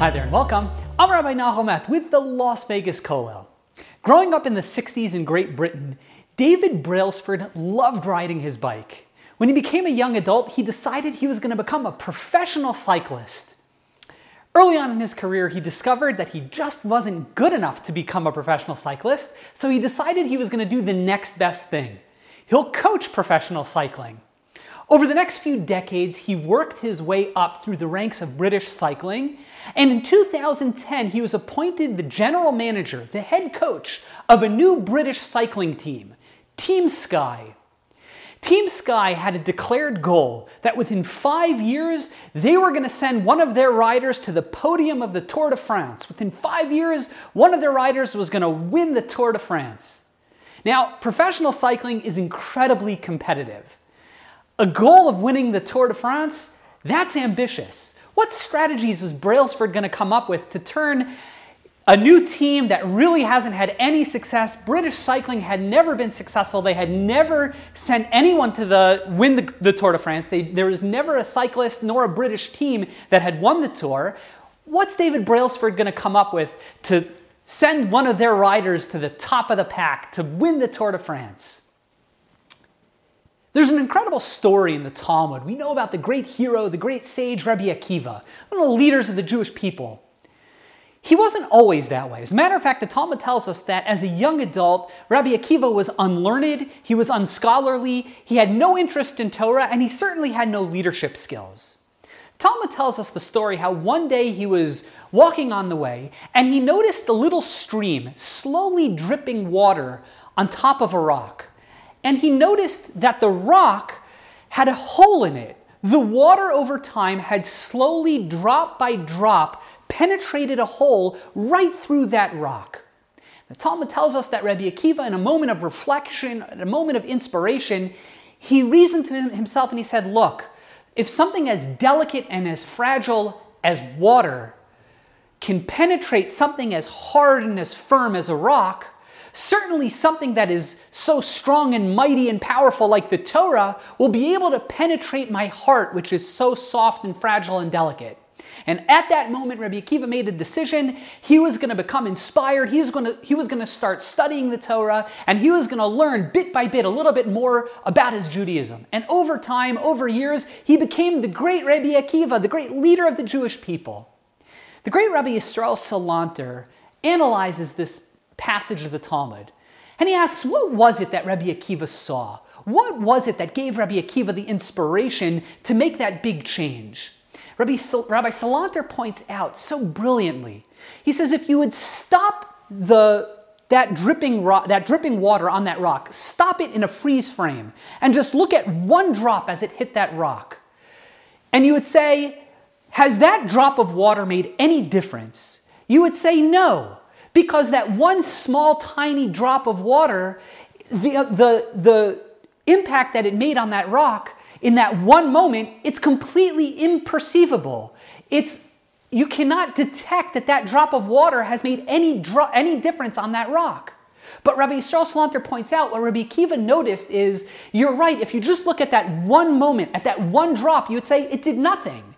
Hi there and welcome. I'm Rabbi Nahum with the Las Vegas Kollel. Growing up in the 60s in Great Britain, David Brailsford loved riding his bike. When he became a young adult, he decided he was going to become a professional cyclist. Early on in his career, he discovered that he just wasn't good enough to become a professional cyclist, so he decided he was going to do the next best thing. He'll coach professional cycling. Over the next few decades, he worked his way up through the ranks of British cycling, and in 2010, he was appointed the general manager, the head coach of a new British cycling team, Team Sky. Team Sky had a declared goal that within five years, they were going to send one of their riders to the podium of the Tour de France. Within five years, one of their riders was going to win the Tour de France. Now, professional cycling is incredibly competitive. A goal of winning the Tour de France, that's ambitious. What strategies is Brailsford going to come up with to turn a new team that really hasn't had any success. British cycling had never been successful. They had never sent anyone to the win the, the Tour de France. They, there was never a cyclist nor a British team that had won the Tour. What's David Brailsford going to come up with to send one of their riders to the top of the pack to win the Tour de France? There's an incredible story in the Talmud. We know about the great hero, the great sage Rabbi Akiva, one of the leaders of the Jewish people. He wasn't always that way. As a matter of fact, the Talmud tells us that as a young adult, Rabbi Akiva was unlearned, he was unscholarly, he had no interest in Torah, and he certainly had no leadership skills. Talmud tells us the story how one day he was walking on the way and he noticed a little stream slowly dripping water on top of a rock. And he noticed that the rock had a hole in it. The water over time had slowly, drop by drop, penetrated a hole right through that rock. The Talmud tells us that Rabbi Akiva, in a moment of reflection, in a moment of inspiration, he reasoned to himself and he said, Look, if something as delicate and as fragile as water can penetrate something as hard and as firm as a rock, certainly something that is so strong and mighty and powerful like the Torah will be able to penetrate my heart, which is so soft and fragile and delicate. And at that moment, Rabbi Akiva made a decision. He was going to become inspired. He was going to, he was going to start studying the Torah, and he was going to learn bit by bit a little bit more about his Judaism. And over time, over years, he became the great Rabbi Akiva, the great leader of the Jewish people. The great Rabbi Yisrael Salanter analyzes this passage of the Talmud, and he asks, what was it that Rabbi Akiva saw? What was it that gave Rabbi Akiva the inspiration to make that big change? Rabbi, Rabbi Salanter points out so brilliantly. He says if you would stop the, that, dripping that dripping water on that rock, stop it in a freeze frame, and just look at one drop as it hit that rock, and you would say, Has that drop of water made any difference? You would say no, because that one small, tiny drop of water, the, uh, the, the impact that it made on that rock in that one moment, it's completely imperceivable. It's you cannot detect that that drop of water has made any dro- any difference on that rock. But Rabbi Yisrael Salanter points out what Rabbi Akiva noticed is you're right. If you just look at that one moment, at that one drop, you would say it did nothing.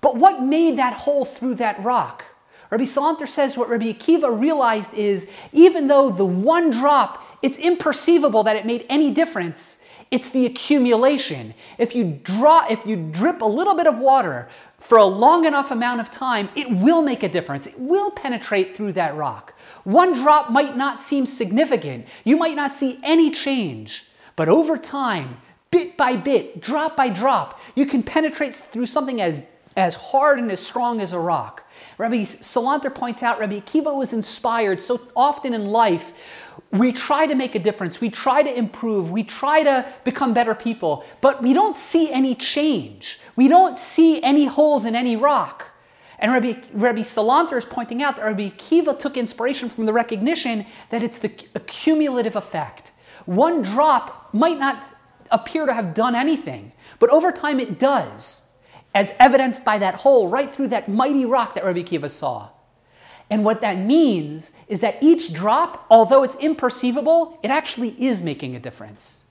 But what made that hole through that rock? Rabbi Salanter says what Rabbi Akiva realized is even though the one drop, it's imperceivable that it made any difference, it's the accumulation. If you draw, if you drip a little bit of water for a long enough amount of time, it will make a difference. It will penetrate through that rock. One drop might not seem significant. You might not see any change. But over time, bit by bit, drop by drop, you can penetrate through something as, as hard and as strong as a rock. Rabbi Salanter points out Rabbi Akiva was inspired so often in life we try to make a difference, we try to improve, we try to become better people, but we don't see any change. We don't see any holes in any rock. And Rabbi, Rabbi Salanter is pointing out that Rabbi Akiva took inspiration from the recognition that it's the accumulative effect. One drop might not appear to have done anything, but over time it does, as evidenced by that hole right through that mighty rock that Rabbi Kiva saw. And what that means is that each drop, although it's imperceivable, it actually is making a difference.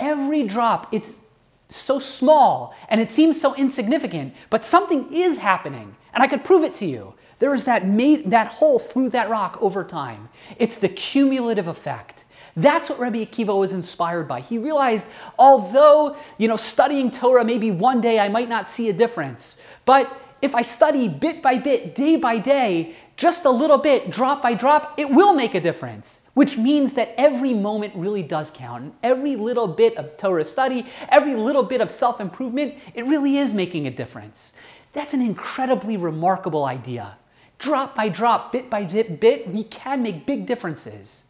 Every drop, it's so small and it seems so insignificant, but something is happening, and I could prove it to you. There is that, that hole through that rock over time. It's the cumulative effect. That's what Rabbi Akiva was inspired by. He realized, although, you know, studying Torah, maybe one day I might not see a difference, but if I study bit by bit, day by day, just a little bit, drop by drop, it will make a difference, which means that every moment really does count. And every little bit of Torah study, every little bit of self improvement, it really is making a difference. That's an incredibly remarkable idea. Drop by drop, bit by bit, bit, we can make big differences.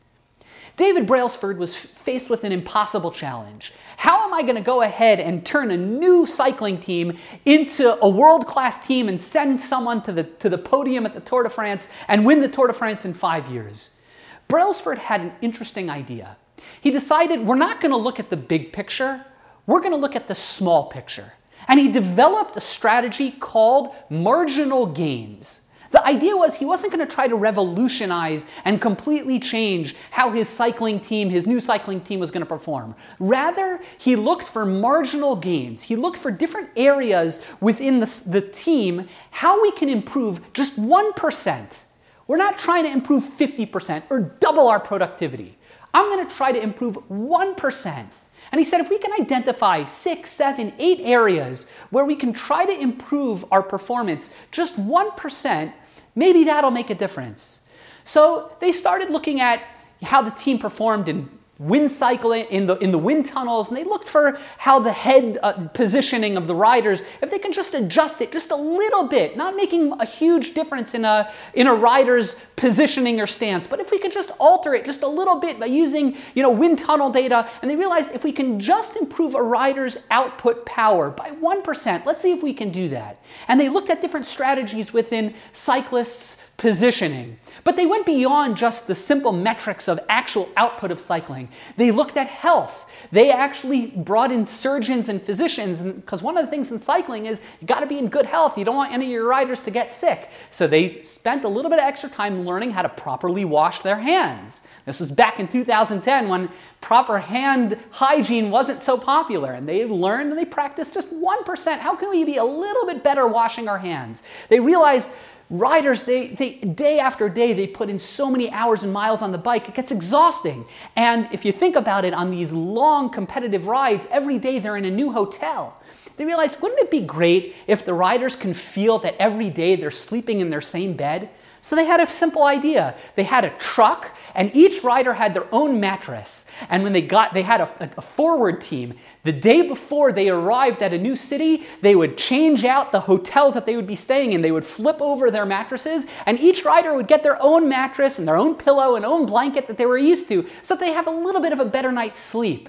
David Brailsford was faced with an impossible challenge. How am I going to go ahead and turn a new cycling team into a world class team and send someone to the, to the podium at the Tour de France and win the Tour de France in five years? Brailsford had an interesting idea. He decided we're not going to look at the big picture, we're going to look at the small picture. And he developed a strategy called marginal gains. The idea was he wasn't going to try to revolutionize and completely change how his cycling team, his new cycling team, was going to perform. Rather, he looked for marginal gains. He looked for different areas within the, the team, how we can improve just 1%. We're not trying to improve 50% or double our productivity. I'm going to try to improve 1%. And he said if we can identify six, seven, eight areas where we can try to improve our performance just 1%, maybe that'll make a difference. So they started looking at how the team performed in wind cycling in the in the wind tunnels and they looked for how the head uh, positioning of the riders if they can just adjust it just a little bit not making a huge difference in a in a rider's positioning or stance but if we could just alter it just a little bit by using you know wind tunnel data and they realized if we can just improve a rider's output power by 1% let's see if we can do that. And they looked at different strategies within cyclists positioning. But they went beyond just the simple metrics of actual output of cycling. They looked at health. They actually brought in surgeons and physicians because one of the things in cycling is you got to be in good health. You don't want any of your riders to get sick. So they spent a little bit of extra time learning how to properly wash their hands. This was back in 2010 when proper hand hygiene wasn't so popular. And they learned and they practiced just 1%. How can we be a little bit better washing our hands? They realized Riders, they, they, day after day, they put in so many hours and miles on the bike, it gets exhausting. And if you think about it, on these long competitive rides, every day they're in a new hotel. They realize, wouldn't it be great if the riders can feel that every day they're sleeping in their same bed? So they had a simple idea. They had a truck, and each rider had their own mattress. And when they got, they had a, a, forward team. The day before they arrived at a new city, they would change out the hotels that they would be staying in. They would flip over their mattresses, and each rider would get their own mattress and their own pillow and own blanket that they were used to, so that they have a little bit of a better night's sleep.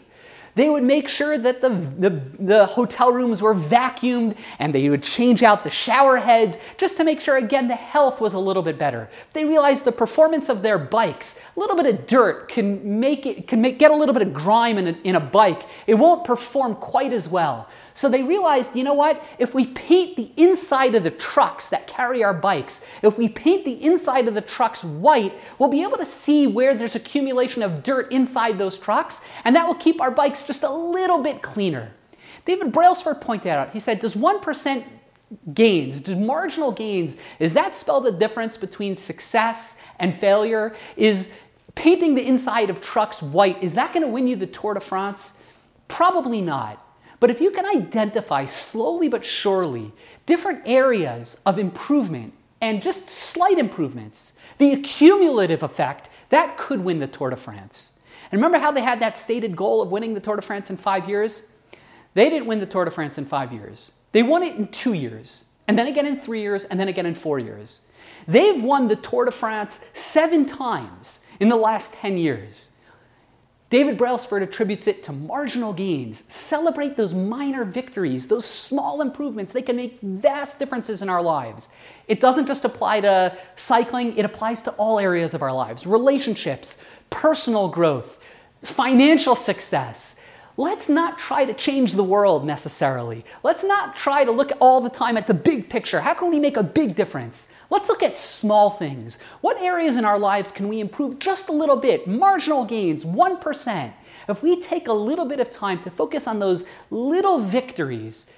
They would make sure that the, the, the, hotel rooms were vacuumed and they would change out the shower heads just to make sure, again, the health was a little bit better. They realized the performance of their bikes, a little bit of dirt can make it, can make, get a little bit of grime in a, in a bike. It won't perform quite as well. So they realized, you know what? If we paint the inside of the trucks that carry our bikes, if we paint the inside of the trucks white, we'll be able to see where there's accumulation of dirt inside those trucks, and that will keep our bikes just a little bit cleaner. David Brailsford pointed out, he said, does 1% gains, does marginal gains, is that spell the difference between success and failure? Is painting the inside of trucks white, is that going to win you the Tour de France? Probably not. But if you can identify slowly but surely different areas of improvement and just slight improvements, the accumulative effect, that could win the Tour de France. And remember how they had that stated goal of winning the Tour de France in five years? They didn't win the Tour de France in five years. They won it in two years, and then again in three years, and then again in four years. They've won the Tour de France seven times in the last 10 years. David Brailsford attributes it to marginal gains. Celebrate those minor victories, those small improvements. They can make vast differences in our lives. It doesn't just apply to cycling, it applies to all areas of our lives relationships, personal growth, financial success. Let's not try to change the world necessarily. Let's not try to look all the time at the big picture. How can we make a big difference? Let's look at small things. What areas in our lives can we improve just a little bit? Marginal gains, 1%. If we take a little bit of time to focus on those little victories,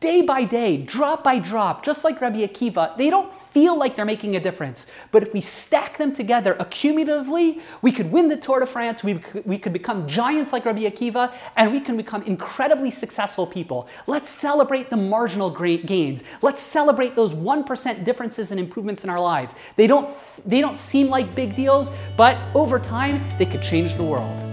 day by day, drop by drop, just like Rabbi Akiva, they don't feel like they're making a difference. But if we stack them together accumulatively, we could win the Tour de France, we could, we could become giants like Rabbi Akiva, and we can become incredibly successful people. Let's celebrate the marginal gains. Let's celebrate those 1% differences and improvements in our lives. They don't, they don't seem like big deals, but over time, they could change the world.